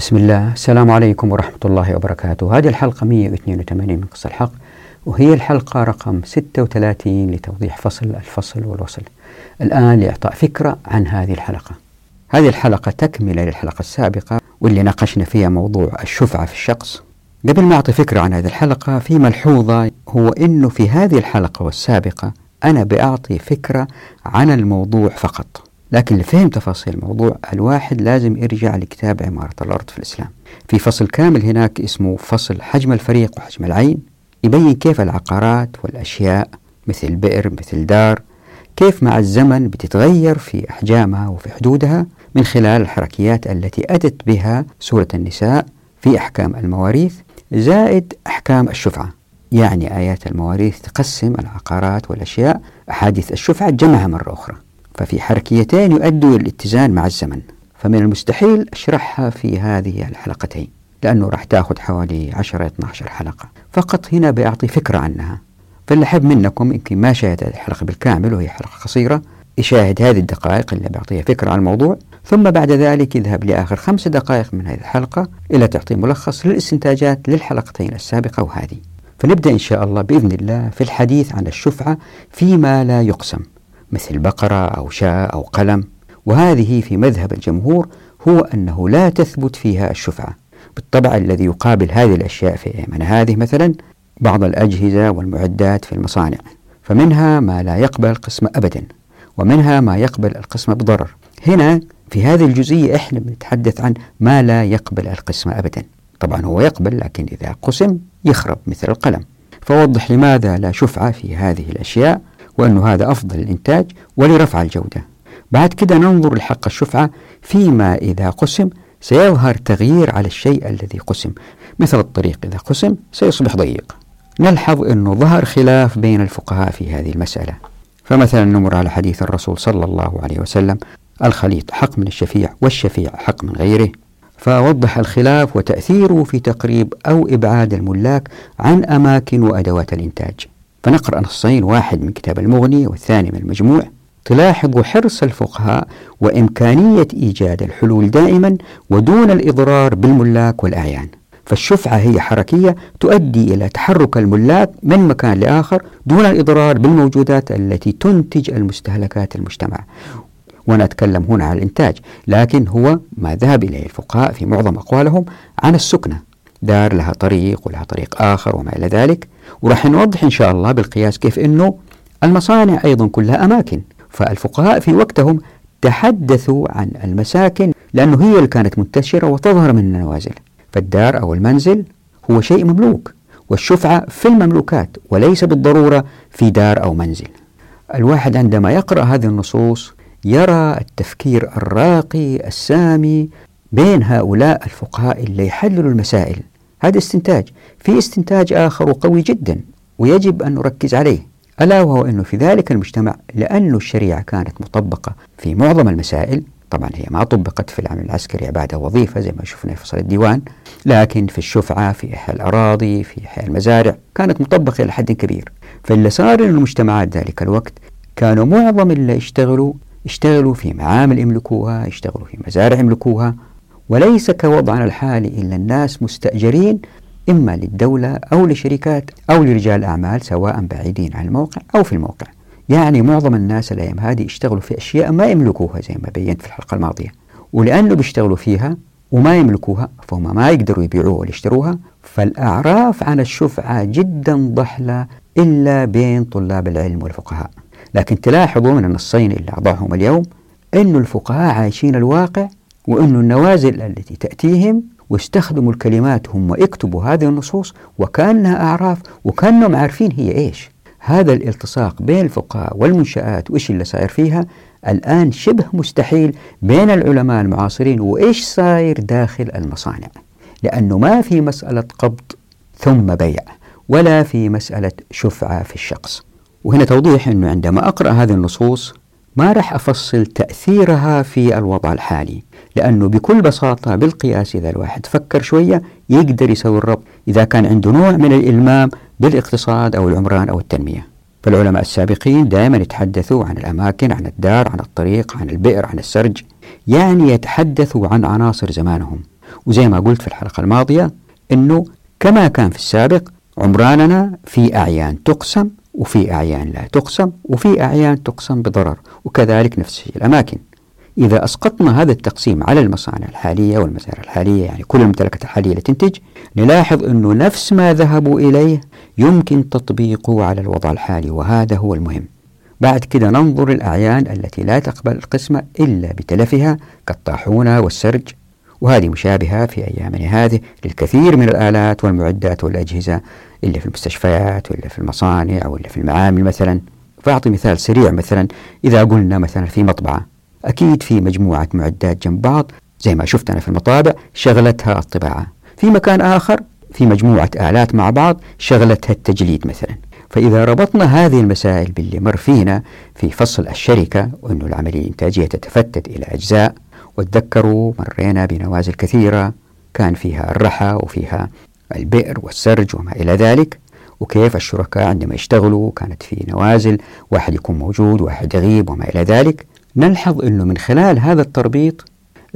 بسم الله. السلام عليكم ورحمة الله وبركاته. هذه الحلقة 182 من قصة الحق وهي الحلقة رقم 36 لتوضيح فصل الفصل والوصل. الآن لإعطاء فكرة عن هذه الحلقة. هذه الحلقة تكملة للحلقة السابقة واللي ناقشنا فيها موضوع الشفعة في الشخص. قبل ما أعطي فكرة عن هذه الحلقة في ملحوظة هو أنه في هذه الحلقة والسابقة أنا بأعطي فكرة عن الموضوع فقط. لكن لفهم تفاصيل الموضوع الواحد لازم يرجع لكتاب عمارة الأرض في الإسلام. في فصل كامل هناك اسمه فصل حجم الفريق وحجم العين. يبين كيف العقارات والأشياء مثل بئر مثل دار كيف مع الزمن بتتغير في أحجامها وفي حدودها من خلال الحركيات التي أتت بها سورة النساء في أحكام المواريث زائد أحكام الشفعة. يعني آيات المواريث تقسم العقارات والأشياء أحاديث الشفعة جمعها مرة أخرى. ففي حركيتين يؤدوا إلى الاتزان مع الزمن. فمن المستحيل أشرحها في هذه الحلقتين لأنه راح تأخذ حوالي 10-12 حلقة. فقط هنا بأعطي فكرة عنها. فاللي حب منكم يمكن ما شاهد هذه الحلقة بالكامل وهي حلقة قصيرة. يشاهد هذه الدقائق اللي بيعطيها فكرة عن الموضوع. ثم بعد ذلك يذهب لآخر خمس دقائق من هذه الحلقة إلى تعطي ملخص للاستنتاجات للحلقتين السابقة وهذه. فنبدأ إن شاء الله بإذن الله في الحديث عن الشفعة فيما لا يقسم. مثل بقرة أو شاة أو قلم. وهذه في مذهب الجمهور هو أنه لا تثبت فيها الشفعة. بالطبع الذي يقابل هذه الأشياء في من هذه مثلا بعض الأجهزة والمعدات في المصانع. فمنها ما لا يقبل قسم أبدا ومنها ما يقبل القسم بضرر. هنا في هذه الجزئية إحنا بنتحدث عن ما لا يقبل القسم أبدا. طبعا هو يقبل لكن إذا قسم يخرب مثل القلم. فوضح لماذا لا شفعة في هذه الأشياء. وأنه هذا أفضل الإنتاج ولرفع الجودة. بعد كده ننظر لحق الشفعة فيما إذا قسم سيظهر تغيير على الشيء الذي قسم. مثل الطريق إذا قسم سيصبح ضيق. نلحظ أنه ظهر خلاف بين الفقهاء في هذه المسألة. فمثلا نمر على حديث الرسول صلى الله عليه وسلم الخليط حق من الشفيع والشفيع حق من غيره. فوضح الخلاف وتأثيره في تقريب أو إبعاد الملاك عن أماكن وأدوات الإنتاج. فنقرأ نصين واحد من كتاب المغني والثاني من المجموع. تلاحظ حرص الفقهاء وإمكانية إيجاد الحلول دائما ودون الإضرار بالملاك والأعيان. فالشفعة هي حركية تؤدي إلى تحرك الملاك من مكان لآخر دون الإضرار بالموجودات التي تنتج المستهلكات المجتمع. وأنا أتكلم هنا عن الإنتاج لكن هو ما ذهب إليه الفقهاء في معظم أقوالهم عن السكنة. دار لها طريق ولها طريق آخر وما إلى ذلك. وراح نوضح إن شاء الله بالقياس كيف أنه المصانع أيضا كلها أماكن. فالفقهاء في وقتهم تحدثوا عن المساكن لأنه هي اللي كانت منتشرة وتظهر من النوازل. فالدار أو المنزل هو شيء مملوك والشفعة في المملوكات وليس بالضرورة في دار أو منزل. الواحد عندما يقرأ هذه النصوص يرى التفكير الراقي السامي بين هؤلاء الفقهاء اللي يحللوا المسائل هذا استنتاج. في استنتاج آخر قوي جدا ويجب أن نركز عليه ألا وهو أنه في ذلك المجتمع لأن الشريعة كانت مطبقة في معظم المسائل. طبعا هي ما طبقت في العمل العسكري عبادة وظيفة زي ما شفنا في فصل الديوان لكن في الشفعة في إحياء الأراضي في إحياء المزارع كانت مطبقة إلى حد كبير. فاللي صار أن المجتمعات ذلك الوقت كانوا معظم اللي يشتغلوا يشتغلوا في معامل يملكوها يشتغلوا في مزارع يملكوها. وليس كوضعنا الحالي إلا الناس مستأجرين إما للدولة أو لشركات أو لرجال أعمال سواء بعيدين عن الموقع أو في الموقع. يعني معظم الناس الأيام هذه يشتغلوا في أشياء ما يملكوها زي ما بينت في الحلقة الماضية. ولأنه بيشتغلوا فيها وما يملكوها فهم ما يقدروا يبيعوها ولا يشتروها فالأعراف عن الشفعة جدا ضحلة إلا بين طلاب العلم والفقهاء. لكن تلاحظوا من النصين اللي أضعهم اليوم أن الفقهاء عايشين الواقع وأن النوازل التي تأتيهم واستخدموا الكلمات هم يكتبوا هذه النصوص وكأنها أعراف وكأنهم عارفين هي إيش. هذا الالتصاق بين الفقهاء والمنشآت وإيش اللي صاير فيها؟ الآن شبه مستحيل بين العلماء المعاصرين وإيش صاير داخل المصانع. لأنه ما في مسألة قبض ثم بيع ولا في مسألة شفعة في الشخص. وهنا توضيح أنه عندما أقرأ هذه النصوص ما راح أفصل تأثيرها في الوضع الحالي لأنه بكل بساطة بالقياس إذا الواحد فكر شوية يقدر يسوي الربط إذا كان عنده نوع من الإلمام بالاقتصاد أو العمران أو التنمية. فالعلماء السابقين دائما يتحدثوا عن الأماكن عن الدار عن الطريق عن البئر عن السرج يعني يتحدثوا عن عناصر زمانهم. وزي ما قلت في الحلقة الماضية أنه كما كان في السابق عمراننا في أعيان تقسم وفي أعيان لا تقسم وفي أعيان تقسم بضرر وكذلك نفس الأماكن. إذا أسقطنا هذا التقسيم على المصانع الحالية والمزارع الحالية يعني كل الممتلكات الحالية اللي تنتج نلاحظ أنه نفس ما ذهبوا إليه يمكن تطبيقه على الوضع الحالي وهذا هو المهم. بعد كده ننظر الأعيان التي لا تقبل القسمة إلا بتلفها كالطاحونة والسرج. وهذه مشابهة في أيامنا. هذه للكثير من الآلات والمعدات والأجهزة اللي في المستشفيات ولا في المصانع ولا في المعامل مثلا. فأعطي مثال سريع مثلا. إذا قلنا مثلا في مطبعة أكيد في مجموعة معدات جنب بعض زي ما شفت أنا في المطابع شغلتها الطباعة. في مكان آخر في مجموعة آلات مع بعض شغلتها التجليد مثلا. فإذا ربطنا هذه المسائل باللي مر فينا في فصل الشركة وأنه العملية الإنتاجية تتفتت إلى أجزاء وتذكروا مرينا بنوازل كثيرة كان فيها الرحى وفيها البئر والسرج وما إلى ذلك. وكيف الشركاء عندما يشتغلوا كانت في نوازل واحد يكون موجود واحد يغيب وما إلى ذلك. نلحظ أنه من خلال هذا التربيط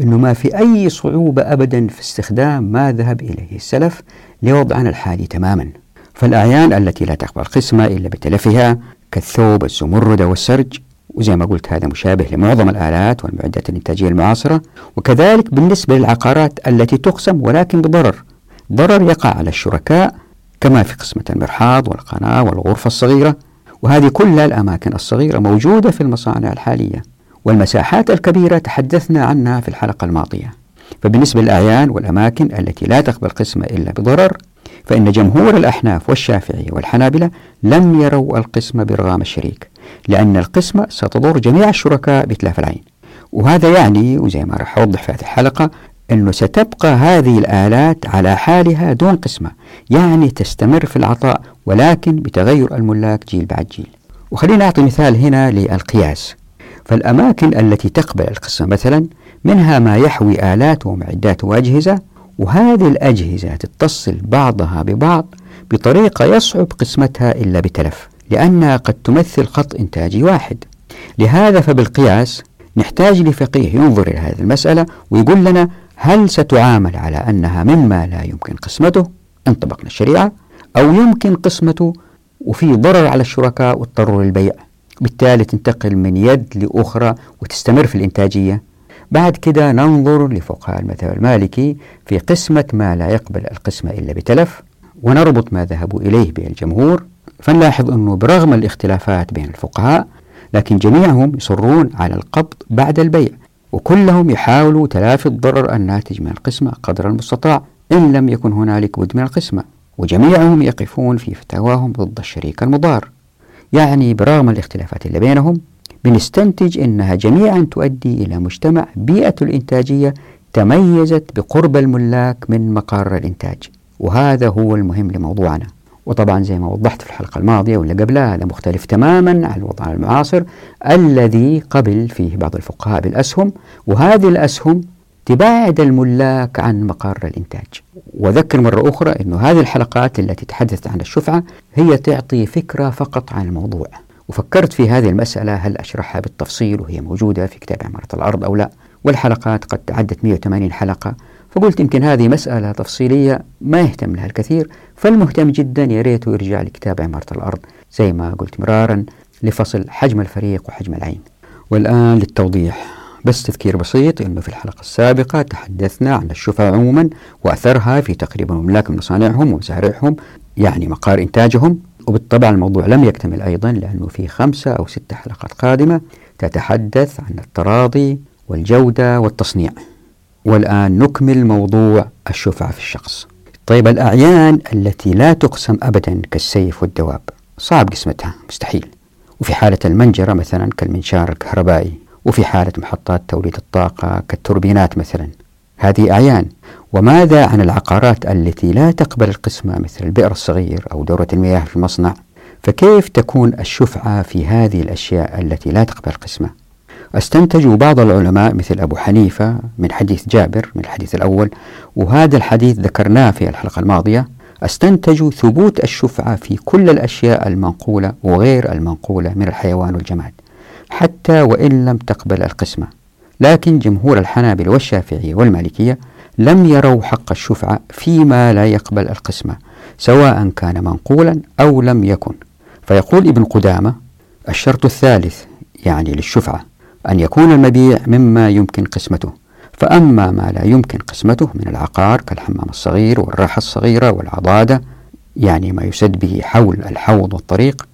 أنه ما في أي صعوبة أبدا في استخدام ما ذهب إليه السلف لوضعنا الحالي تماما. فالأعيان التي لا تقبل قسمة إلا بتلفها كالثوب الزمردة والسرج وزي ما قلت هذا مشابه لمعظم الآلات والمعدات الإنتاجية المعاصرة وكذلك بالنسبة للعقارات التي تقسم ولكن بضرر. ضرر يقع على الشركاء كما في قسمة المرحاض والقناة والغرفة الصغيرة. وهذه كلها الأماكن الصغيرة موجودة في المصانع الحالية والمساحات الكبيرة تحدثنا عنها في الحلقة الماضية. فبالنسبة للأعيان والأماكن التي لا تقبل قسمة إلا بضرر فإن جمهور الأحناف والشافعية والحنابلة لم يروا القسمة برغام الشريك. لأن القسمة ستضر جميع الشركاء بتلاف العين. وهذا يعني وزي ما راح أوضح في هذه الحلقة أنه ستبقى هذه الآلات على حالها دون قسمة يعني تستمر في العطاء ولكن بتغير الملاك جيل بعد جيل. وخلينا أعطي مثال هنا للقياس. فالأماكن التي تقبل القسمة مثلا منها ما يحوي آلات ومعدات وأجهزة وهذه الأجهزة تتصل بعضها ببعض بطريقة يصعب قسمتها إلا بتلف. لأنها قد تمثل خط إنتاجي واحد. لهذا فبالقياس نحتاج لفقيه ينظر إلى هذه المسألة ويقول لنا هل ستعامل على أنها مما لا يمكن قسمته إن طبقنا الشريعة أو يمكن قسمته وفي ضرر على الشركاء واضطروا للبيع. بالتالي تنتقل من يد لأخرى وتستمر في الإنتاجية. بعد كده ننظر لفقهاء المذهب المالكي في قسمة ما لا يقبل القسمة إلا بتلف ونربط ما ذهبوا إليه بالجمهور فنلاحظ أنه برغم الاختلافات بين الفقهاء لكن جميعهم يصرون على القبض بعد البيع وكلهم يحاولوا تلافي الضرر الناتج من القسمة قدر المستطاع إن لم يكن هنالك بد من القسمة وجميعهم يقفون في فتاواهم ضد الشريك المضار. يعني برغم الاختلافات اللي بينهم بنستنتج أنها جميعا تؤدي إلى مجتمع بيئة الإنتاجية تميزت بقرب الملاك من مقار الإنتاج وهذا هو المهم لموضوعنا. وطبعا زي ما وضحت في الحلقة الماضية واللي قبلها هذا مختلف تماما عن الوضع المعاصر الذي قبل فيه بعض الفقهاء بالأسهم وهذه الأسهم تباعد الملاك عن مقار الإنتاج. وذكر مرة أخرى أن هذه الحلقات التي تحدثت عن الشفعة هي تعطي فكرة فقط عن الموضوع. وفكرت في هذه المسألة هل أشرحها بالتفصيل وهي موجودة في كتاب عمارة الأرض أو لا. والحلقات قد تعدت 180 حلقة فقلت يمكن هذه مسألة تفصيلية ما يهتم لها الكثير فالمهتم جدا يا ريت يرجع لكتاب عمارة الأرض زي ما قلت مرارا لفصل حجم الفريق وحجم العين. والآن للتوضيح. بس تذكير بسيط أنه في الحلقة السابقة تحدثنا عن الشفع عموما وأثرها في تقريب الملاك مصانعهم ومزارعهم يعني مقار إنتاجهم. وبالطبع الموضوع لم يكتمل أيضا لأنه في خمسة أو ستة حلقات قادمة تتحدث عن التراضي والجودة والتصنيع. والآن نكمل موضوع الشفعة في الشخص. طيب الأعيان التي لا تقسم أبدا كالسيف والدواب صعب قسمتها مستحيل. وفي حالة المنجرة مثلا كالمنشار الكهربائي وفي حالة محطات توليد الطاقة كالتوربينات مثلا. هذه أعيان. وماذا عن العقارات التي لا تقبل القسمة مثل البئر الصغير أو دورة المياه في المصنع؟ فكيف تكون الشفعة في هذه الأشياء التي لا تقبل القسمة؟ استنتجوا بعض العلماء مثل أبو حنيفة من حديث جابر من الحديث الأول وهذا الحديث ذكرناه في الحلقة الماضية. استنتجوا ثبوت الشفعة في كل الأشياء المنقولة وغير المنقولة من الحيوان والجماد حتى وإن لم تقبل القسمة. لكن جمهور الحنابل والشافعية والمالكية لم يروا حق الشفعة فيما لا يقبل القسمة سواء كان منقولا أو لم يكن. فيقول ابن قدامة الشرط الثالث يعني للشفعة أن يكون المبيع مما يمكن قسمته. فأما ما لا يمكن قسمته من العقار كالحمام الصغير والراحة الصغيرة والعضادة يعني ما يسد به حول الحوض والطريق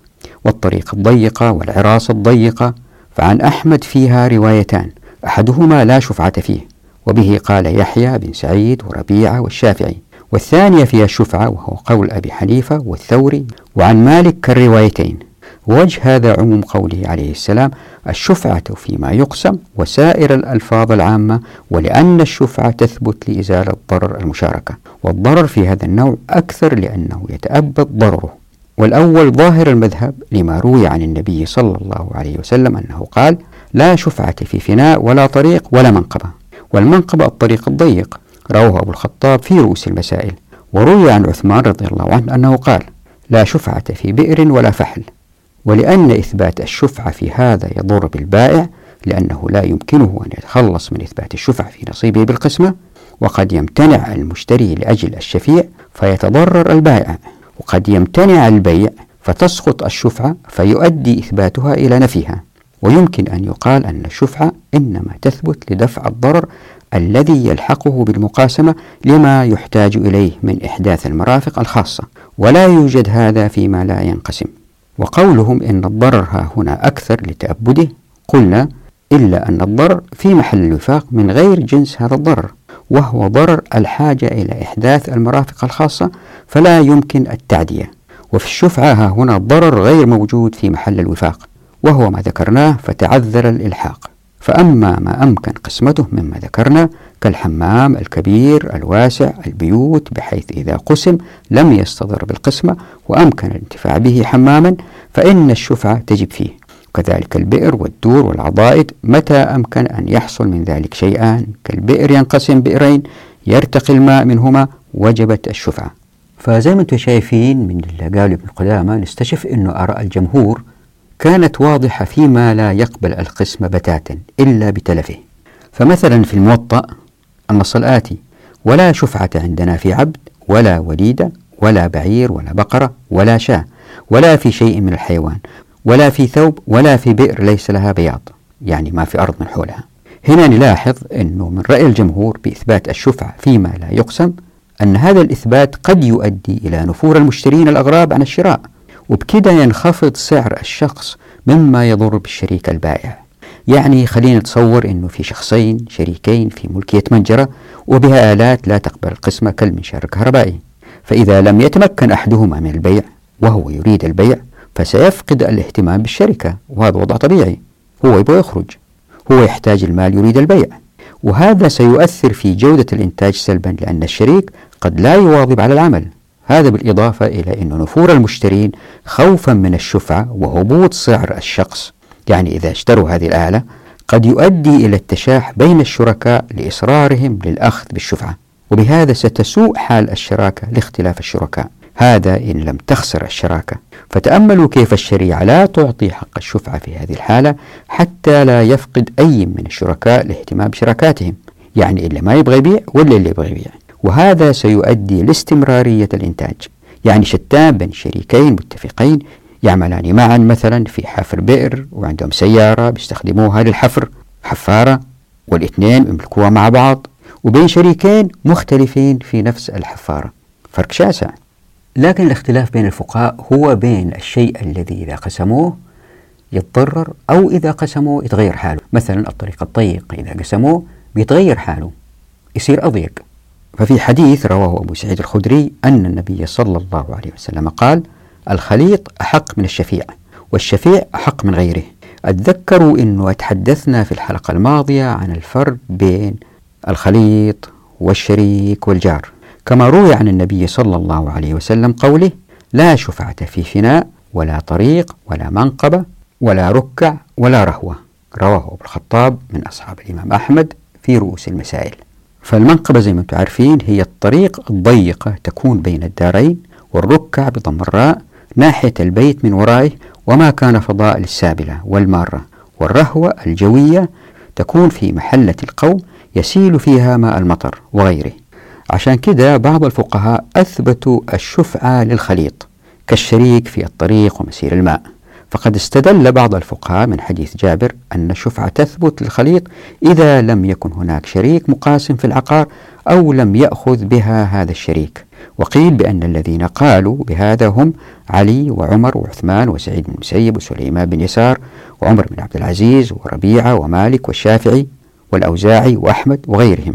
والطريق الضيقة والعراس الضيقة فعن أحمد فيها روايتان أحدهما لا شفعة فيه وبه قال يحيى بن سعيد وربيعة والشافعي والثانية فيها الشفعة وهو قول أبي حنيفة والثوري وعن مالك كالروايتين. وجه هذا عموم قوله عليه السلام الشفعة فيما يقسم وسائر الألفاظ العامة ولأن الشفعة تثبت لإزالة ضرر المشاركة. والضرر في هذا النوع أكثر لأنه يتأبد ضرره والأول ظاهر المذهب لما روي عن النبي صلى الله عليه وسلم أنه قال لا شفعة في فناء ولا طريق ولا منقبة والمنقبة الطريق الضيق رواه أبو الخطاب في رؤوس المسائل. وروي عن عثمان رضي الله عنه أنه قال لا شفعة في بئر ولا فحل ولأن إثبات الشفعة في هذا يضر بالبائع لأنه لا يمكنه أن يتخلص من إثبات الشفعة في نصيبه بالقسمة وقد يمتنع المشتري لأجل الشفيع فيتضرر البائع وقد يمتنع البيع فتسقط الشفعة فيؤدي إثباتها إلى نفيها. ويمكن أن يقال أن الشفعة إنما تثبت لدفع الضرر الذي يلحقه بالمقاسمة لما يحتاج إليه من إحداث المرافق الخاصة ولا يوجد هذا فيما لا ينقسم. وقولهم إن الضرر ها هنا أكثر لتأبده. قلنا إلا أن الضرر في محل الوفاق من غير جنس هذا الضرر وهو ضرر الحاجة إلى إحداث المرافق الخاصة فلا يمكن التعدية. وفي الشفعة ها هنا الضرر غير موجود في محل الوفاق وهو ما ذكرناه فتعذر الإلحاق. فأما ما أمكن قسمته مما ذكرنا كالحمام الكبير الواسع البيوت بحيث إذا قسم لم يستضر بالقسمة وأمكن الانتفاع به حماما فإن الشفعة تجب فيه. وكذلك البئر والدور والعضائد متى أمكن أن يحصل من ذلك شيئان؟ كالبئر ينقسم بئرين يرتقي الماء منهما وجبت الشفعة فزي ما أنتم شايفين من اللي قال ابن قدامة نستشف أنه آراء الجمهور كانت واضحة فيما لا يقبل القسم بتاتا إلا بتلفه. فمثلا في الموطأ النص الآتي ولا شفعة عندنا في عبد ولا وليدة ولا بعير ولا بقرة ولا شاة ولا في شيء من الحيوان ولا في ثوب ولا في بئر ليس لها بياض. يعني ما في أرض من حولها. هنا نلاحظ أنه من رأي الجمهور بإثبات الشفعة فيما لا يقسم أن هذا الإثبات قد يؤدي إلى نفور المشترين الأغراب عن الشراء. وبكده ينخفض سعر الشخص مما يضر بالشريك البائع. يعني خلينا نتصور أنه في شخصين شريكين في ملكية منجرة وبها آلات لا تقبل القسمة كالمنشار الكهربائي. فإذا لم يتمكن أحدهما من البيع وهو يريد البيع فسيفقد الاهتمام بالشركة وهذا وضع طبيعي. هو يبغى يخرج. هو يحتاج المال يريد البيع. وهذا سيؤثر في جودة الإنتاج سلبا لأن الشريك قد لا يواظب على العمل. هذا بالإضافة إلى أن نفور المشترين خوفا من الشفعة وهبوط سعر الشخص. يعني إذا اشتروا هذه الآلة قد يؤدي إلى التشاح بين الشركاء لإصرارهم للأخذ بالشفعة وبهذا ستسوء حال الشراكة لاختلاف الشركاء. هذا إن لم تخسر الشراكة. فتأملوا كيف الشريعة لا تعطي حق الشفعة في هذه الحالة حتى لا يفقد أي من الشركاء الاهتمام بشراكاتهم يعني اللي ما يبغى يبيع ولا اللي يبغى يبيع. وهذا سيؤدي لاستمرارية الإنتاج. يعني شتان بين شريكين متفقين يعملان معا مثلا في حفر بئر وعندهم سيارة بيستخدموها للحفر. حفارة والاثنين يملكوها مع بعض وبين شريكين مختلفين في نفس الحفارة. فرق شاسع. لكن الاختلاف بين الفقهاء هو بين الشيء الذي إذا قسموه يتضرر أو إذا قسموه يتغير حاله. مثلا الطريق الضيق إذا قسموه بيتغير حاله يصير أضيق. ففي حديث رواه أبو سعيد الخدري أن النبي صلى الله عليه وسلم قال الخليط أحق من الشفيع والشفيع أحق من غيره. أتذكروا أنه تحدثنا في الحلقة الماضية عن الفرق بين الخليط والشريك والجار. كما روي عن النبي صلى الله عليه وسلم قوله لا شفعة في فناء ولا طريق ولا منقبة ولا ركع ولا رهوة. رواه ابن الخطاب من أصحاب الإمام أحمد في رؤوس المسائل. فالمنقبة زي ما أنتم عارفين هي الطريق الضيقة تكون بين الدارين والركع بضم الراء ناحية البيت من ورائه وما كان فضاء للسابلة والمارة والرهوة الجوية تكون في محلة القوم يسيل فيها ماء المطر وغيره. عشان كده بعض الفقهاء أثبتوا الشفعة للخليط كالشريك في الطريق ومسير الماء. فقد استدل بعض الفقهاء من حديث جابر أن الشفعة تثبت للخليط إذا لم يكن هناك شريك مقاسم في العقار أو لم يأخذ بها هذا الشريك وقيل بأن الذين قالوا بهذا هم علي وعمر وعثمان وسعيد بن المسيب وسليمان بن يسار وعمر بن عبد العزيز وربيعة ومالك والشافعي والأوزاعي وأحمد وغيرهم.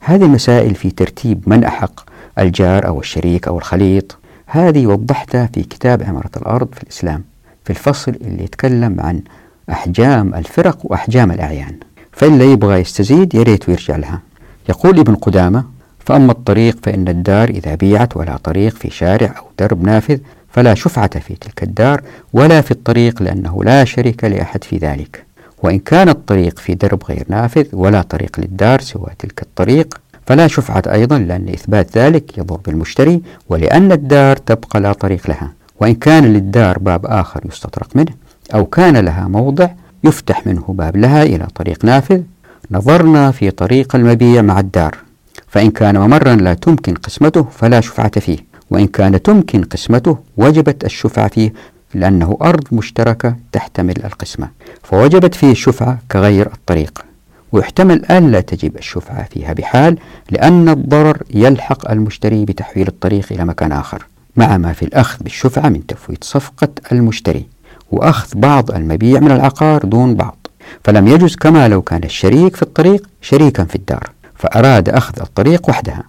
هذه المسائل في ترتيب من أحق الجار أو الشريك أو الخليط. هذه وضحتها في كتاب عمارة الأرض في الإسلام. في الفصل اللي يتكلم عن أحجام الفرق وأحجام الأعيان. فإلا يبغى يستزيد يريت ويرجع لها. يقول ابن قدامة فأما الطريق فإن الدار إذا بيعت ولا طريق في شارع أو درب نافذ فلا شفعة في تلك الدار ولا في الطريق لأنه لا شريك لأحد في ذلك. وإن كان الطريق في درب غير نافذ ولا طريق للدار سوى تلك الطريق فلا شفعة أيضا لأن إثبات ذلك يضر بالمشتري ولأن الدار تبقى لا طريق لها. وإن كان للدار باب آخر يستطرق منه أو كان لها موضع يفتح منه باب لها إلى طريق نافذ نظرنا في طريق المبيع مع الدار. فإن كان ممرا لا تمكن قسمته فلا شفعة فيه وإن كان تمكن قسمته وجبت الشفعة فيه لأنه أرض مشتركة تحتمل القسمة. فوجبت فيه الشفعة كغير الطريق. ويحتمل ألا تجب الشفعة فيها بحال لأن الضرر يلحق المشتري بتحويل الطريق إلى مكان آخر. مع ما في الأخذ بالشفعة من تفويت صفقة المشتري وأخذ بعض المبيع من العقار دون بعض. فلم يجز كما لو كان الشريك في الطريق شريكا في الدار فأراد أخذ الطريق وحدها.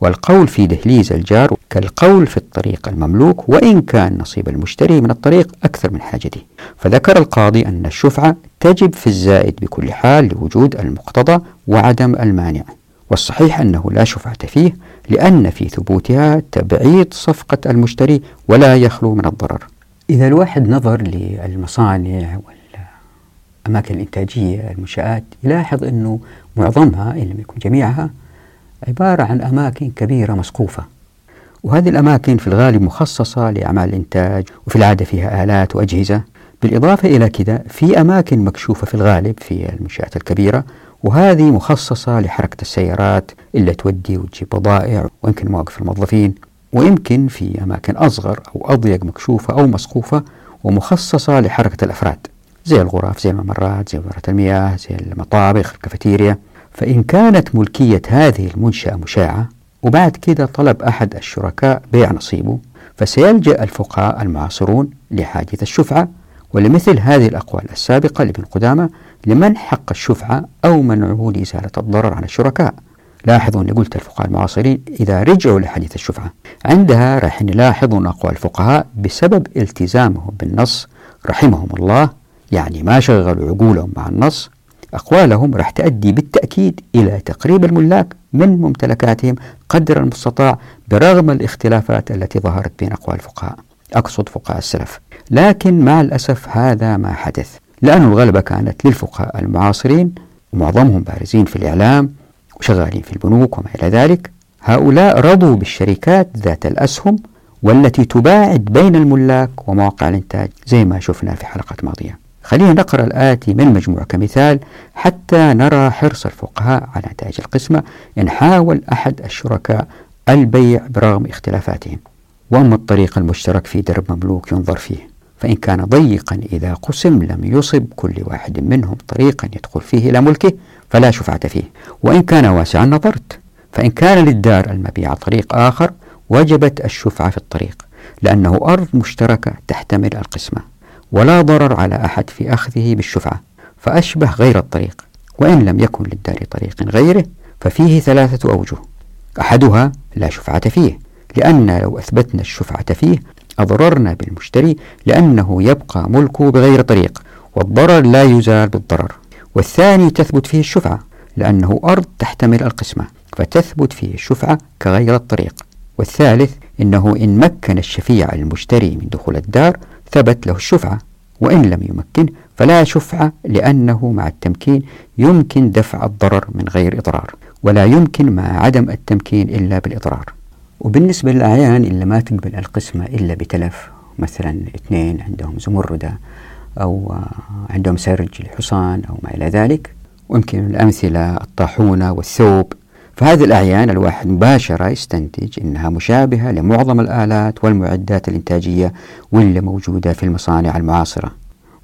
والقول في دهليز الجار كالقول في الطريق المملوك وإن كان نصيب المشتري من الطريق أكثر من حاجته. فذكر القاضي أن الشفعة تجب في الزائد بكل حال لوجود المقتضى وعدم المانع. والصحيح أنه لا شفعة فيه لأن في ثبوتها تبعيض صفقة المشتري ولا يخلو من الضرر. إذا الواحد نظر للمصانع والأماكن الإنتاجية المنشآت يلاحظ أنه معظمها إن لم يكن جميعها عبارة عن أماكن كبيرة مسقوفة. وهذه الأماكن في الغالب مخصصة لأعمال الإنتاج وفي العادة فيها آلات وأجهزة. بالإضافة إلى كذا في أماكن مكشوفة في الغالب في المنشآت الكبيرة وهذه مخصصة لحركة السيارات اللي تودي وتجيب بضائع ويمكن مواقف الموظفين ويمكن في أماكن أصغر أو أضيق مكشوفة أو مسقوفة ومخصصة لحركة الأفراد زي الغرف زي الممرات زي وزارة المياه زي المطابخ الكافيتيريا. فإن كانت ملكية هذه المنشأة مشاعة وبعد كده طلب أحد الشركاء بيع نصيبه فسيلجأ الفقهاء المعاصرون لحاجة الشفعة ولمثل هذه الأقوال السابقة لابن قدامة لمن حق الشفعة أو منعه لإزالة الضرر عن الشركاء. لاحظوا أني قلت الفقهاء المعاصرين إذا رجعوا لحديث الشفعة عندها راح نلاحظون أقوال الفقهاء بسبب التزامهم بالنص رحمهم الله يعني ما شغلوا عقولهم مع النص أقوالهم راح تؤدي بالتأكيد إلى تقريب الملاك من ممتلكاتهم قدر المستطاع برغم الاختلافات التي ظهرت بين أقوال الفقهاء. أقصد فقهاء السلف. لكن مع الأسف هذا ما حدث. لأن الغلبة كانت للفقهاء المعاصرين ومعظمهم بارزين في الإعلام وشغالين في البنوك وما إلى ذلك. هؤلاء رضوا بالشركات ذات الأسهم والتي تباعد بين الملاك ومواقع الإنتاج زي ما شفنا في حلقة ماضية. خلينا نقرأ الآتي من مجموع كمثال حتى نرى حرص الفقهاء على نتائج القسمة. إن حاول أحد الشركاء البيع برغم اختلافاتهم. وأما الطريق المشترك في درب مملوك ينظر فيه. فإن كان ضيقا إذا قسم لم يصب كل واحد منهم طريقا يدخل فيه إلى ملكه فلا شفعة فيه. وإن كان واسعا نظرت فإن كان للدار المبيع طريق آخر وجبت الشفعة في الطريق لأنه أرض مشتركة تحتمل القسمة ولا ضرر على أحد في أخذه بالشفعة فأشبه غير الطريق. وإن لم يكن للدار طريق غيره ففيه ثلاثة أوجه أحدها لا شفعة فيه لأن لو أثبتنا الشفعة فيه أضررنا بالمشتري لأنه يبقى ملكه بغير طريق والضرر لا يزال بالضرر. والثاني تثبت فيه الشفعة لأنه أرض تحتمل القسمة فتثبت فيه الشفعة كغير الطريق. والثالث إنه إن مكن الشفيع المشتري من دخول الدار ثبت له الشفعة وإن لم يمكن فلا شفعة لأنه مع التمكين يمكن دفع الضرر من غير إضرار ولا يمكن مع عدم التمكين إلا بالإضرار. وبالنسبة للأعيان اللي ما تقبل القسمة إلا بتلف مثلا اثنين عندهم زمردة أو عندهم سرج لحصان أو ما إلى ذلك ويمكن الأمثلة الطاحونة والثوب. فهذه الأعيان الواحد مباشرة يستنتج أنها مشابهة لمعظم الآلات والمعدات الإنتاجية واللي موجودة في المصانع المعاصرة.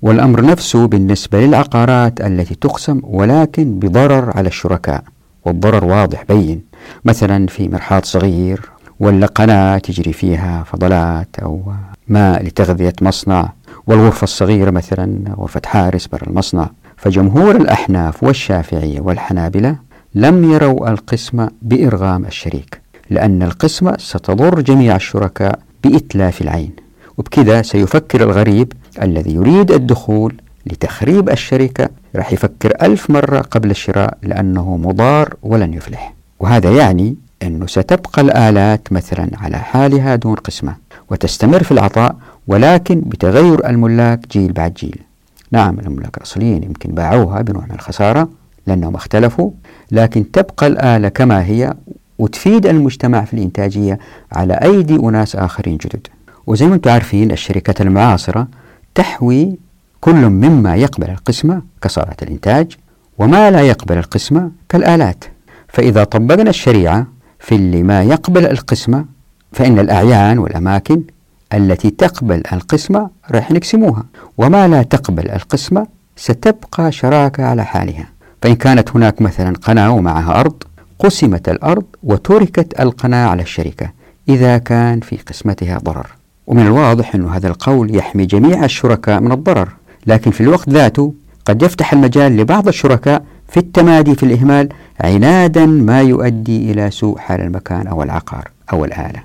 والأمر نفسه بالنسبة للعقارات التي تقسم ولكن بضرر على الشركاء والضرر واضح بين. مثلا في مرحاض صغير ولا قناة تجري فيها فضلات أو ماء لتغذية مصنع والغرفة الصغيرة مثلا غرفة حارس برا المصنع. فجمهور الأحناف والشافعية والحنابلة لم يروا القسمة بإرغام الشريك لأن القسمة ستضر جميع الشركاء بإتلاف العين. وبكذا سيفكر الغريب الذي يريد الدخول لتخريب الشركة راح يفكر ألف مرة قبل الشراء لأنه مضار ولن يفلح. وهذا يعني أنه ستبقى الآلات مثلا على حالها دون قسمة وتستمر في العطاء ولكن بتغير الملاك جيل بعد جيل. نعم الملاك الأصليين يمكن باعوها بنوع من الخسارة لأنهم اختلفوا لكن تبقى الآلة كما هي وتفيد المجتمع في الإنتاجية على أيدي أناس آخرين جدد. وزي ما أنتم عارفين الشركات المعاصرة تحوي كل مما يقبل القسمة كصالات الإنتاج وما لا يقبل القسمة كالآلات. فإذا طبقنا الشريعة في اللي ما يقبل القسمة فإن الأعيان والأماكن التي تقبل القسمة راح نقسموها. وما لا تقبل القسمة ستبقى شراكة على حالها. فإن كانت هناك مثلا قناة ومعها أرض قسمت الأرض وتركت القناة على الشركة إذا كان في قسمتها ضرر. ومن الواضح أن هذا القول يحمي جميع الشركاء من الضرر. لكن في الوقت ذاته قد يفتح المجال لبعض الشركاء في التمادي في الإهمال عنادا ما يؤدي إلى سوء حال المكان أو العقار أو الآلة.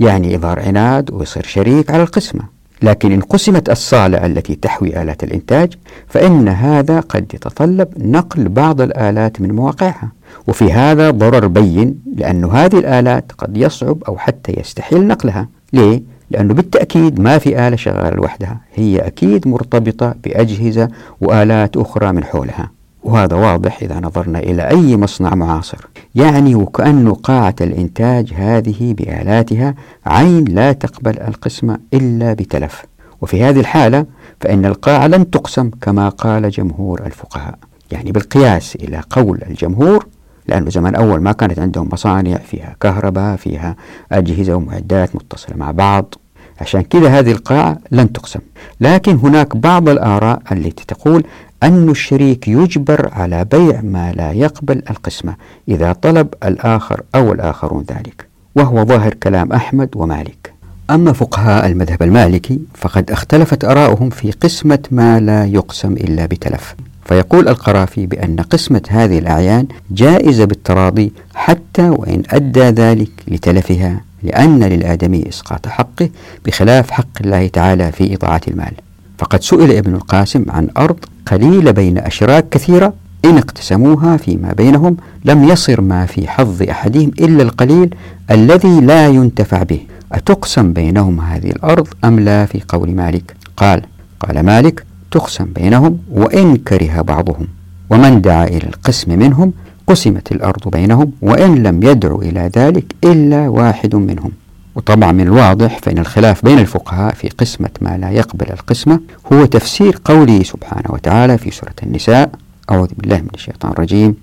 يعني إظهار عناد ويصير شريك على القسمة. لكن إن قسمت الصالة التي تحوي آلات الإنتاج فإن هذا قد يتطلب نقل بعض الآلات من مواقعها. وفي هذا ضرر بين لأن هذه الآلات قد يصعب أو حتى يستحيل نقلها. ليه؟ لأنه بالتأكيد ما في آلة شغالة لوحدها. هي أكيد مرتبطة بأجهزة وآلات أخرى من حولها. وهذا واضح إذا نظرنا إلى أي مصنع معاصر. يعني وكأن قاعة الإنتاج هذه بآلاتها عين لا تقبل القسمة إلا بتلف. وفي هذه الحالة فإن القاعة لن تقسم كما قال جمهور الفقهاء. يعني بالقياس إلى قول الجمهور لأنه زمان أول ما كانت عندهم مصانع فيها كهرباء فيها أجهزة ومعدات متصلة مع بعض. عشان كذا هذه القاعة لن تقسم. لكن هناك بعض الآراء التي تقول أن الشريك يجبر على بيع ما لا يقبل القسمة إذا طلب الآخر أو الآخرون ذلك وهو ظاهر كلام أحمد ومالك. أما فقهاء المذهب المالكي فقد اختلفت آراؤهم في قسمة ما لا يقسم إلا بتلف. فيقول القرافي بأن قسمة هذه الأعيان جائزة بالتراضي حتى وإن أدى ذلك لتلفها. لأن للآدمي إسقاط حقه بخلاف حق الله تعالى في إضاعة المال. فقد سئل ابن القاسم عن أرض قليلة بين أشراك كثيرة إن اقتسموها فيما بينهم لم يصر ما في حظ أحدهم إلا القليل الذي لا ينتفع به. أتقسم بينهم هذه الأرض أم لا في قول مالك؟ قال قال مالك تقسم بينهم وإن كره بعضهم. ومن دعا إلى القسم منهم قسمت الأرض بينهم وإن لم يدعو إلى ذلك إلا واحد منهم. وطبعا من الواضح فإن الخلاف بين الفقهاء في قسمة ما لا يقبل القسمة هو تفسير قوله سبحانه وتعالى في سورة النساء أعوذ بالله من الشيطان الرجيم.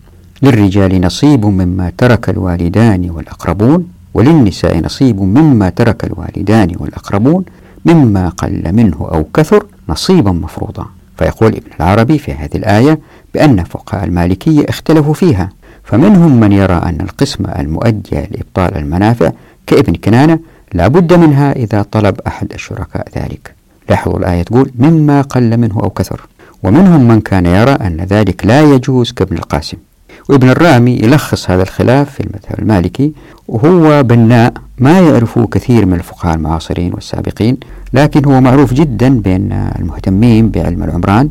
للرجال نصيب مما ترك الوالدان والأقربون وللنساء نصيب مما ترك الوالدان والأقربون مما قل منه أو كثر نصيبا مفروضا. فيقول ابن العربي في هذه الآية بأن فقهاء المالكية اختلفوا فيها. فمنهم من يرى أن القسمة المؤدية لإبطال المنافع كابن كنانة لا بد منها إذا طلب أحد الشركاء ذلك. لاحظوا الآية تقول مما قل منه أو كثر. ومنهم من كان يرى أن ذلك لا يجوز كابن القاسم. وابن الرامي يلخص هذا الخلاف في المذهب المالكي وهو بناء ما يعرفه كثير من الفقهاء المعاصرين والسابقين لكن هو معروف جدا بين المهتمين بعلم العمران.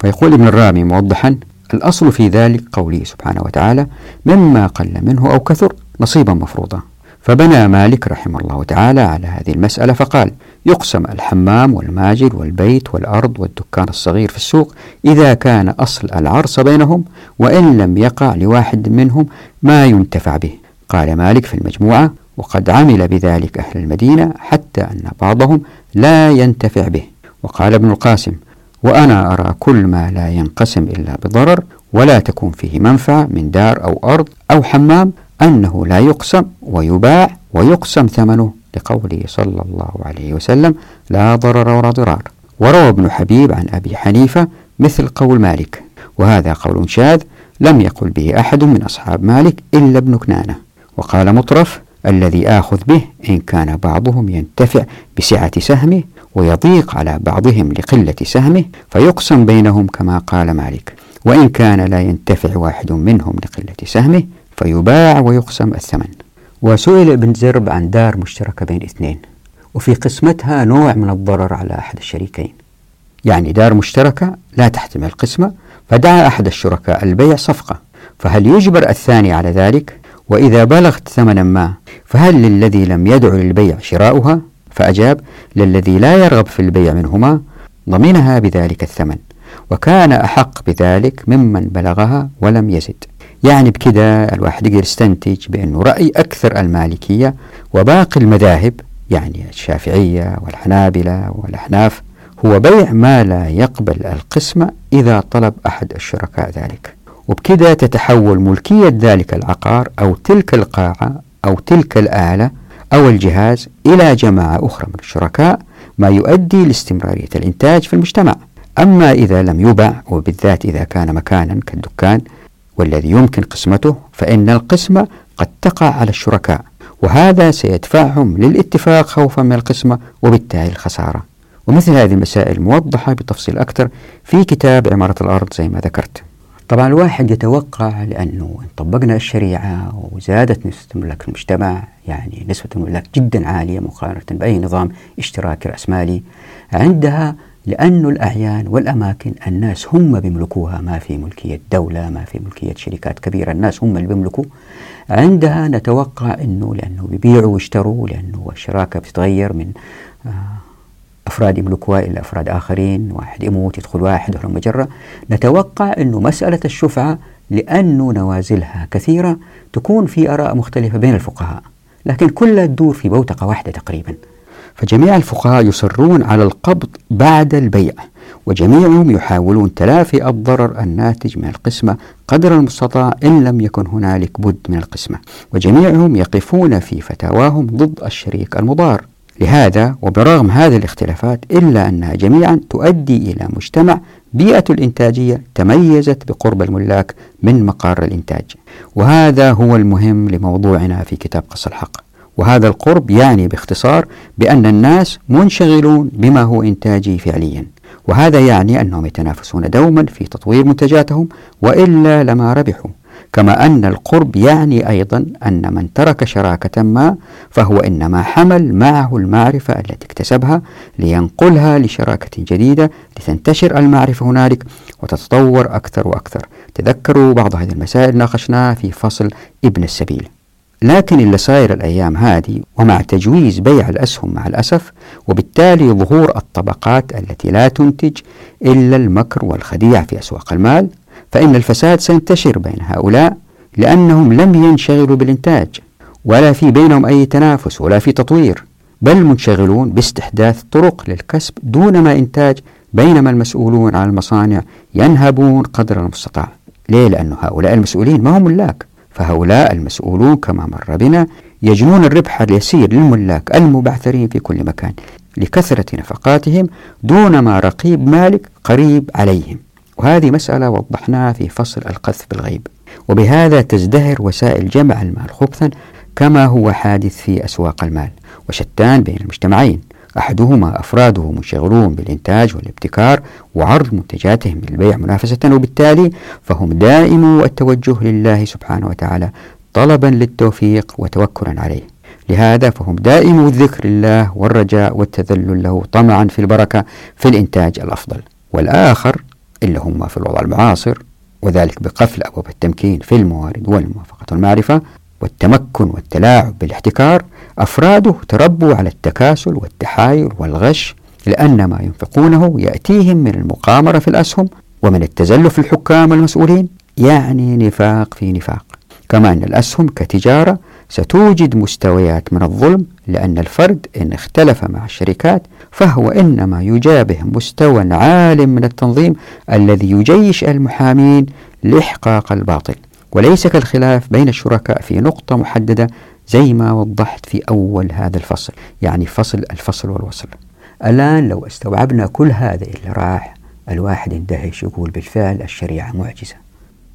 فيقول ابن الرامي موضحا الأصل في ذلك قوله سبحانه وتعالى مما قل منه أو كثر نصيبا مفروضا. فبنى مالك رحمه الله تعالى على هذه المسألة فقال يقسم الحمام والماجد والبيت والأرض والدكان الصغير في السوق إذا كان أصل العرص بينهم وإن لم يقع لواحد منهم ما ينتفع به. قال مالك في المجموعة وقد عمل بذلك أهل المدينة حتى أن بعضهم لا ينتفع به. وقال ابن القاسم وأنا أرى كل ما لا ينقسم إلا بضرر ولا تكون فيه منفعة من دار أو أرض أو حمام أنه لا يقسم ويباع ويقسم ثمنه لقوله صلى الله عليه وسلم لا ضرر ولا ضرار. وروى ابن حبيب عن أبي حنيفة مثل قول مالك وهذا قول شاذ لم يقل به أحد من أصحاب مالك إلا ابن كنانة. وقال مطرف الذي آخذ به إن كان بعضهم ينتفع بسعة سهمه ويضيق على بعضهم لقلة سهمه فيقسم بينهم كما قال مالك. وإن كان لا ينتفع واحد منهم لقلة سهمه فيباع ويقسم الثمن. وسئل ابن زرب عن دار مشتركة بين اثنين وفي قسمتها نوع من الضرر على أحد الشريكين. يعني دار مشتركة لا تحتمل قسمة فدعا أحد الشركاء البيع صفقة. فهل يجبر الثاني على ذلك؟ وإذا بلغت ثمنا ما فهل للذي لم يدع للبيع شراؤها؟ فأجاب للذي لا يرغب في البيع منهما ضمنها بذلك الثمن وكان أحق بذلك ممن بلغها ولم يزد. يعني بكده الواحد يقدر يستنتج بأنه رأي أكثر المالكية وباقي المذاهب يعني الشافعية والحنابلة والأحناف هو بيع ما لا يقبل القسمة إذا طلب أحد الشركاء ذلك. وبكده تتحول ملكية ذلك العقار أو تلك القاعة أو تلك الآلة أو الجهاز إلى جماعة أخرى من الشركاء ما يؤدي لاستمرارية الإنتاج في المجتمع. أما إذا لم يباع وبالذات إذا كان مكانا كالدكان والذي يمكن قسمته فإن القسمة قد تقع على الشركاء. وهذا سيدفعهم للاتفاق خوفا من القسمة وبالتالي الخسارة. ومثل هذه المسائل موضحة بتفصيل أكثر في كتاب عمارة الأرض زي ما ذكرت. طبعا الواحد يتوقع لأنه طبقنا الشريعة وزادت نسبة الملاك المجتمع يعني نسبة الملاك جدا عالية مقارنة بأي نظام اشتراكي رأسمالي. عندها لأن الأعيان والأماكن الناس هم بيملكوها ما في ملكية دولة ما في ملكية شركات كبيرة الناس هم اللي بيملكوا. عندها نتوقع أنه لأنه بيبيعوا ويشتروا لأنه الشراكة بتتغير من آه أفراد يملكوها إلى أفراد آخرين واحد يموت يدخل واحد وهلم مجرة نتوقع أنه مسألة الشفعة لأنه نوازلها كثيرة تكون في آراء مختلفة بين الفقهاء لكن كلها تدور في بوتقة واحدة تقريبا. فجميع الفقهاء يصرون على القبض بعد البيع وجميعهم يحاولون تلافي الضرر الناتج من القسمة قدر المستطاع إن لم يكن هنالك بد من القسمة وجميعهم يقفون في فتاواهم ضد الشريك المضار. لهذا وبرغم هذه الاختلافات إلا أنها جميعا تؤدي إلى مجتمع بيئة الإنتاجية تميزت بقرب الملاك من مقار الإنتاج. وهذا هو المهم لموضوعنا في كتاب قص الحق. وهذا القرب يعني باختصار بأن الناس منشغلون بما هو إنتاجي فعليا. وهذا يعني أنهم يتنافسون دوما في تطوير منتجاتهم وإلا لما ربحوا. كما أن القرب يعني أيضا أن من ترك شراكة ما فهو إنما حمل معه المعرفة التي اكتسبها لينقلها لشراكة جديدة لتنتشر المعرفة هنالك وتتطور أكثر وأكثر. تذكروا بعض هذه المسائل ناقشناها في فصل ابن السبيل. لكن اللي صاير الأيام هذه ومع تجويز بيع الأسهم مع الأسف وبالتالي ظهور الطبقات التي لا تنتج إلا المكر والخديع في أسواق المال فإن الفساد سينتشر بين هؤلاء لأنهم لم ينشغلوا بالإنتاج ولا في بينهم أي تنافس ولا في تطوير بل منشغلون باستحداث طرق للكسب دون ما إنتاج بينما المسؤولون عن المصانع ينهبون قدر المستطاع. ليه؟ لأن هؤلاء المسؤولين ما هم ملاك. فهؤلاء المسؤولون كما مر بنا يجنون الربح اليسير للملاك المبعثرين في كل مكان لكثرة نفقاتهم دون ما رقيب مالك قريب عليهم. وهذه مسألة وضحناها في فصل القذف بالغيب. وبهذا تزدهر وسائل جمع المال خبثا كما هو حادث في أسواق المال وشتان بين المجتمعين. أحدهما أفراده منشغلون بالإنتاج والابتكار وعرض منتجاتهم للبيع منافسة وبالتالي فهم دائمو التوجه لله سبحانه وتعالى طلبا للتوفيق وتوكلا عليه. لهذا فهم دائم الذكر لله والرجاء والتذلل له طمعا في البركة في الإنتاج الأفضل. والآخر اللي هم في الوضع المعاصر وذلك بقفل أبواب التمكين في الموارد والموافقة والمعرفة والتمكن والتلاعب بالاحتكار أفراده تربوا على التكاسل والتحايل والغش لأن ما ينفقونه يأتيهم من المقامرة في الأسهم ومن التزلف الحكام والمسؤولين يعني نفاق في نفاق. كما أن الأسهم كتجارة ستوجد مستويات من الظلم لأن الفرد إن اختلف مع الشركات فهو إنما يجابه مستوى عال من التنظيم الذي يجيش المحامين لإحقاق الباطل. وليس كالخلاف بين الشركاء في نقطة محددة زي ما وضحت في أول هذا الفصل يعني فصل الفصل والوصل. الآن لو استوعبنا كل هذا اللي راح الواحد يندهش يقول بالفعل الشريعة معجزة.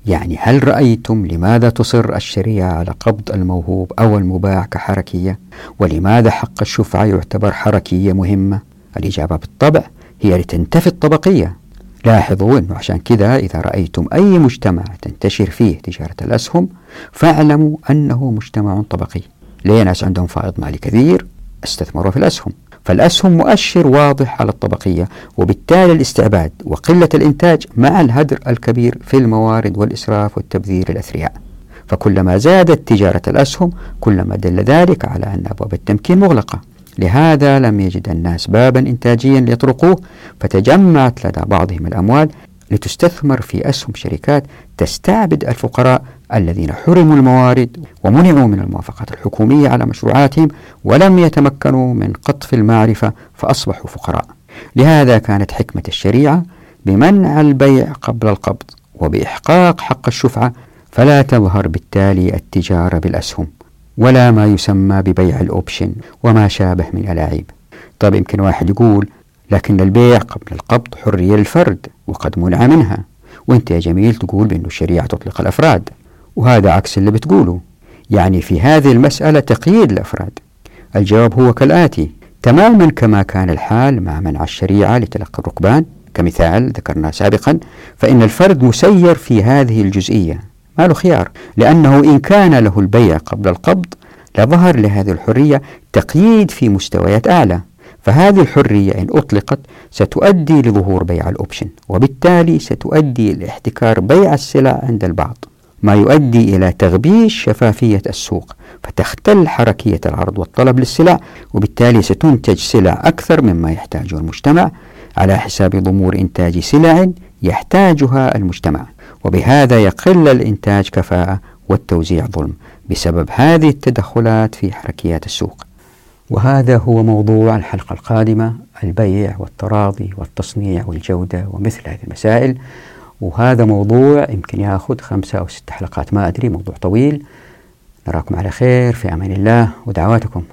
يعني هل رأيتم لماذا تصر الشريعة على قبض الموهوب أو المباع كحركية؟ ولماذا حق الشفعة يعتبر حركية مهمة؟ الإجابة بالطبع هي لتنتفي الطبقية. لاحظوا أنه عشان كذا إذا رأيتم أي مجتمع تنتشر فيه تجارة الأسهم فاعلموا أنه مجتمع طبقي. ليه ناس عندهم فائض مالي كبير استثمروا في الأسهم. فالأسهم مؤشر واضح على الطبقية وبالتالي الاستعباد وقلة الإنتاج مع الهدر الكبير في الموارد والإسراف والتبذير الأثرياء فكلما زادت تجارة الأسهم كلما دل ذلك على أن أبواب التمكين مغلقة. لهذا لم يجد الناس بابا إنتاجيا ليطرقوه فتجمعت لدى بعضهم الأموال لتستثمر في أسهم شركات تستعبد الفقراء الذين حرموا الموارد ومنعوا من الموافقات الحكومية على مشروعاتهم ولم يتمكنوا من قطف المعرفة فأصبحوا فقراء. لهذا كانت حكمة الشريعة بمنع البيع قبل القبض وبإحقاق حق الشفعة فلا تظهر بالتالي التجارة بالأسهم ولا ما يسمى ببيع الأوبشن وما شابه من الألاعيب طيب يمكن واحد يقول لكن البيع قبل القبض حرية للفرد وقد منع منها. وانت يا جميل تقول بأن الشريعة تطلق الأفراد وهذا عكس اللي بتقوله. يعني في هذه المسألة تقييد الأفراد. الجواب هو كالآتي. تماما كما كان الحال مع منع الشريعة لتلقي الركبان كمثال ذكرنا سابقا فإن الفرد مسير في هذه الجزئية. ما له خيار. لأنه إن كان له البيع قبل القبض لظهر لهذه الحرية تقييد في مستويات أعلى. فهذه الحرية إن أطلقت ستؤدي لظهور بيع الأوبشن وبالتالي ستؤدي إلى احتكار بيع السلع عند البعض ما يؤدي إلى تغبيش شفافية السوق فتختل حركية العرض والطلب للسلع وبالتالي ستنتج سلع أكثر مما يحتاجه المجتمع على حساب ضمور إنتاج سلع يحتاجها المجتمع. وبهذا يقل الإنتاج كفاءة والتوزيع ظلم بسبب هذه التدخلات في حركيات السوق. وهذا هو موضوع الحلقة القادمة البيع والتراضي والتصنيع والجودة ومثل هذه المسائل. وهذا موضوع يمكن ياخذ خمسة أو ست حلقات ما أدري موضوع طويل. نراكم على خير في أمان الله ودعواتكم.